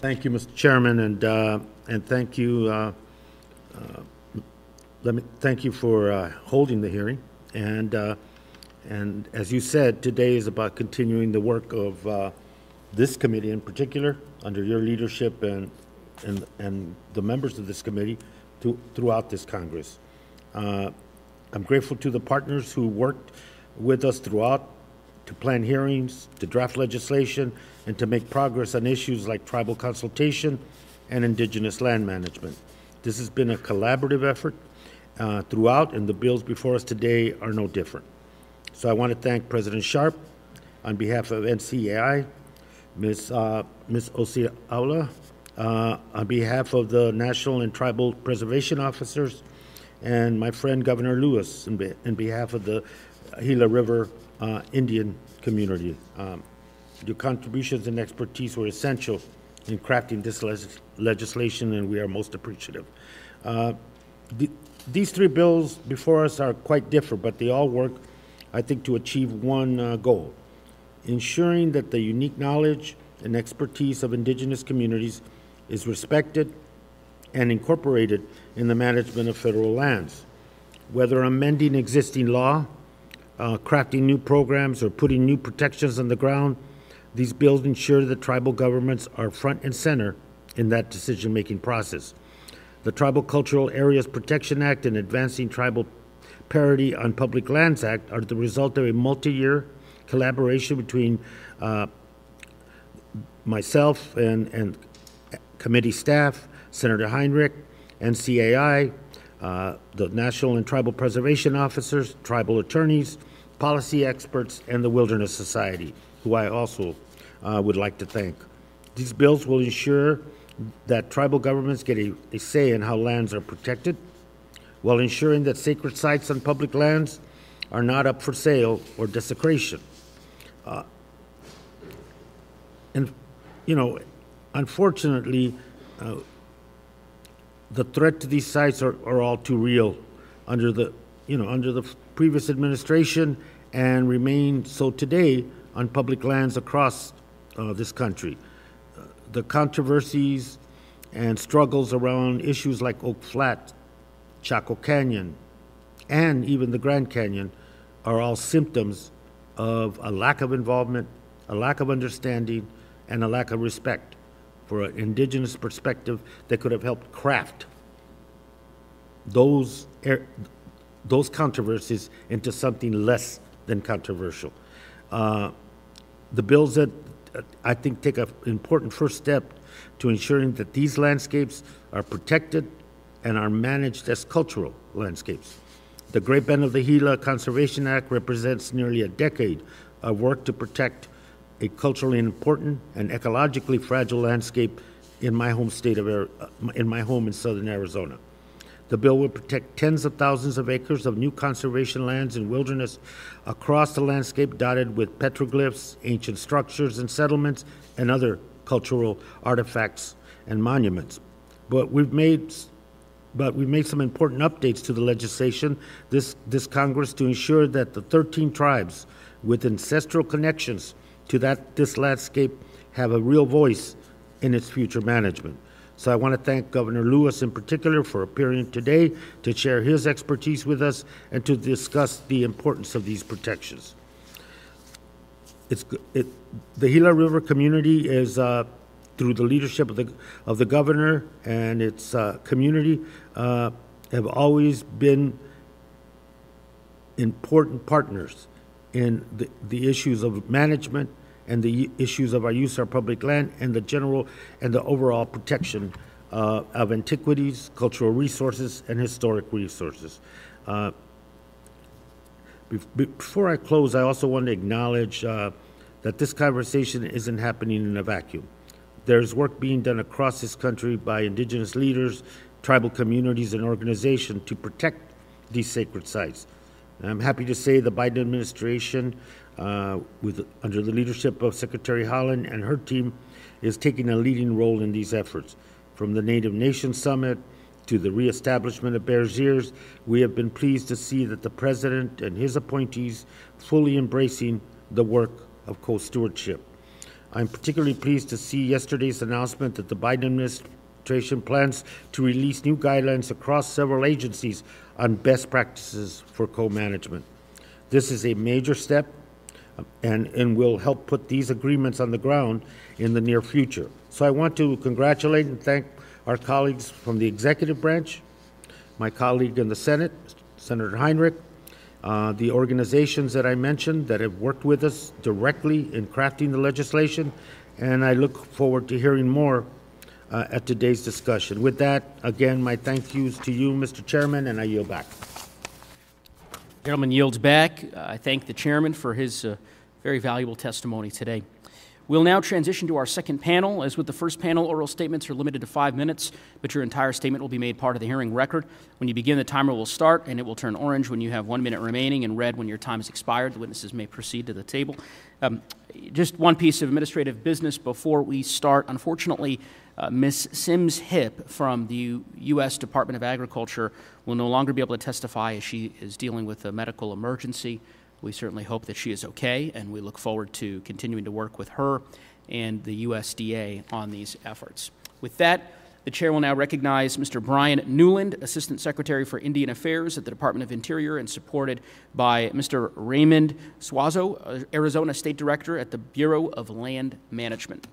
Thank you, Mr. Chairman, and, uh, and thank you, uh, uh, let me, thank you for uh, holding the hearing. And, uh, and as you said, today is about continuing the work of this committee in particular, under your leadership and, and, and the members of this committee to, throughout this Congress. I'm grateful to the partners who worked with us throughout to plan hearings, to draft legislation, and to make progress on issues like tribal consultation and indigenous land management. This has been a collaborative effort uh, throughout, and the bills before us today are no different. So I want to thank President Sharp on behalf of NCAI, Ms. Uh, Ms. Uh, on behalf of the National and Tribal Preservation Officers, and my friend Governor Lewis, in, be, in behalf of the Gila River uh, Indian community. Um, your contributions and expertise were essential in crafting this legislation, and we are most appreciative. Uh, the, these three bills before us are quite different, but they all work, I think, to achieve one uh, goal ensuring that the unique knowledge and expertise of indigenous communities is respected and incorporated in the management of federal lands. Whether amending existing law, uh, crafting new programs, or putting new protections on the ground, these bills ensure that tribal governments are front and center in that decision making process. The Tribal Cultural Areas Protection Act and Advancing Tribal Parity on Public Lands Act are the result of a multi year collaboration between uh, myself and, and committee staff, Senator Heinrich, NCAI, uh, the National and Tribal Preservation Officers, tribal attorneys, policy experts, and the Wilderness Society, who I also uh, would like to thank. These bills will ensure that tribal governments get a, a say in how lands are protected, while ensuring that sacred sites on public lands are not up for sale or desecration. Uh, and, you know, unfortunately, uh, the threat to these sites are, are all too real under the, you know, under the previous administration and remain so today on public lands across uh, this country. Uh, the controversies and struggles around issues like Oak Flat, Chaco Canyon, and even the Grand Canyon are all symptoms of a lack of involvement, a lack of understanding, and a lack of respect for an indigenous perspective that could have helped craft those, er, those controversies into something less than controversial. Uh, the bills that I think take an important first step to ensuring that these landscapes are protected and are managed as cultural landscapes. The Great Bend of the Gila Conservation Act represents nearly a decade of work to protect a culturally important and ecologically fragile landscape in my home state of uh, in my home in southern Arizona. The bill will protect tens of thousands of acres of new conservation lands and wilderness across the landscape dotted with petroglyphs, ancient structures and settlements, and other cultural artifacts and monuments. But we've made but we've made some important updates to the legislation this, this Congress to ensure that the 13 tribes with ancestral connections to that, this landscape have a real voice in its future management. So I want to thank Governor Lewis in particular for appearing today to share his expertise with us and to discuss the importance of these protections. It's, it, the Gila River community is uh, through the leadership of the, of the governor and its uh, community, uh, have always been important partners in the, the issues of management and the issues of our use of our public land and the general and the overall protection uh, of antiquities, cultural resources, and historic resources. Uh, before I close, I also want to acknowledge uh, that this conversation isn't happening in a vacuum. There's work being done across this country by indigenous leaders, tribal communities, and organizations to protect these sacred sites. I'm happy to say the Biden administration, uh, with, under the leadership of Secretary Haaland and her team, is taking a leading role in these efforts. From the Native Nations Summit to the reestablishment of Bears Ears, we have been pleased to see that the President and his appointees fully embracing the work of co stewardship. I'm particularly pleased to see yesterday's announcement that the Biden administration plans to release new guidelines across several agencies on best practices for co-management. This is a major step and, and will help put these agreements on the ground in the near future. So I want to congratulate and thank our colleagues from the executive branch, my colleague in the Senate, Senator Heinrich, uh, the organizations that I mentioned that have worked with us directly in crafting the legislation, and I look forward to hearing more uh, at today's discussion. With that, again, my thank yous to you, Mr. Chairman, and I yield back. Gentleman yields back. Uh, I thank the chairman for his uh, very valuable testimony today. We'll now transition to our second panel. As with the first panel, oral statements are limited to five minutes, but your entire statement will be made part of the hearing record. When you begin, the timer will start and it will turn orange when you have one minute remaining and red when your time has expired. The witnesses may proceed to the table. Um, just one piece of administrative business before we start. Unfortunately, uh, Ms. Simms Hipp from the U- U.S. Department of Agriculture will no longer be able to testify as she is dealing with a medical emergency. We certainly hope that she is okay, and we look forward to continuing to work with her and the USDA on these efforts. With that, the chair will now recognize Mr. Bryan Newland, Assistant Secretary for Indian Affairs at the Department of Interior, and supported by Mr. Raymond Suazo, uh, Arizona State Director at the Bureau of Land Management.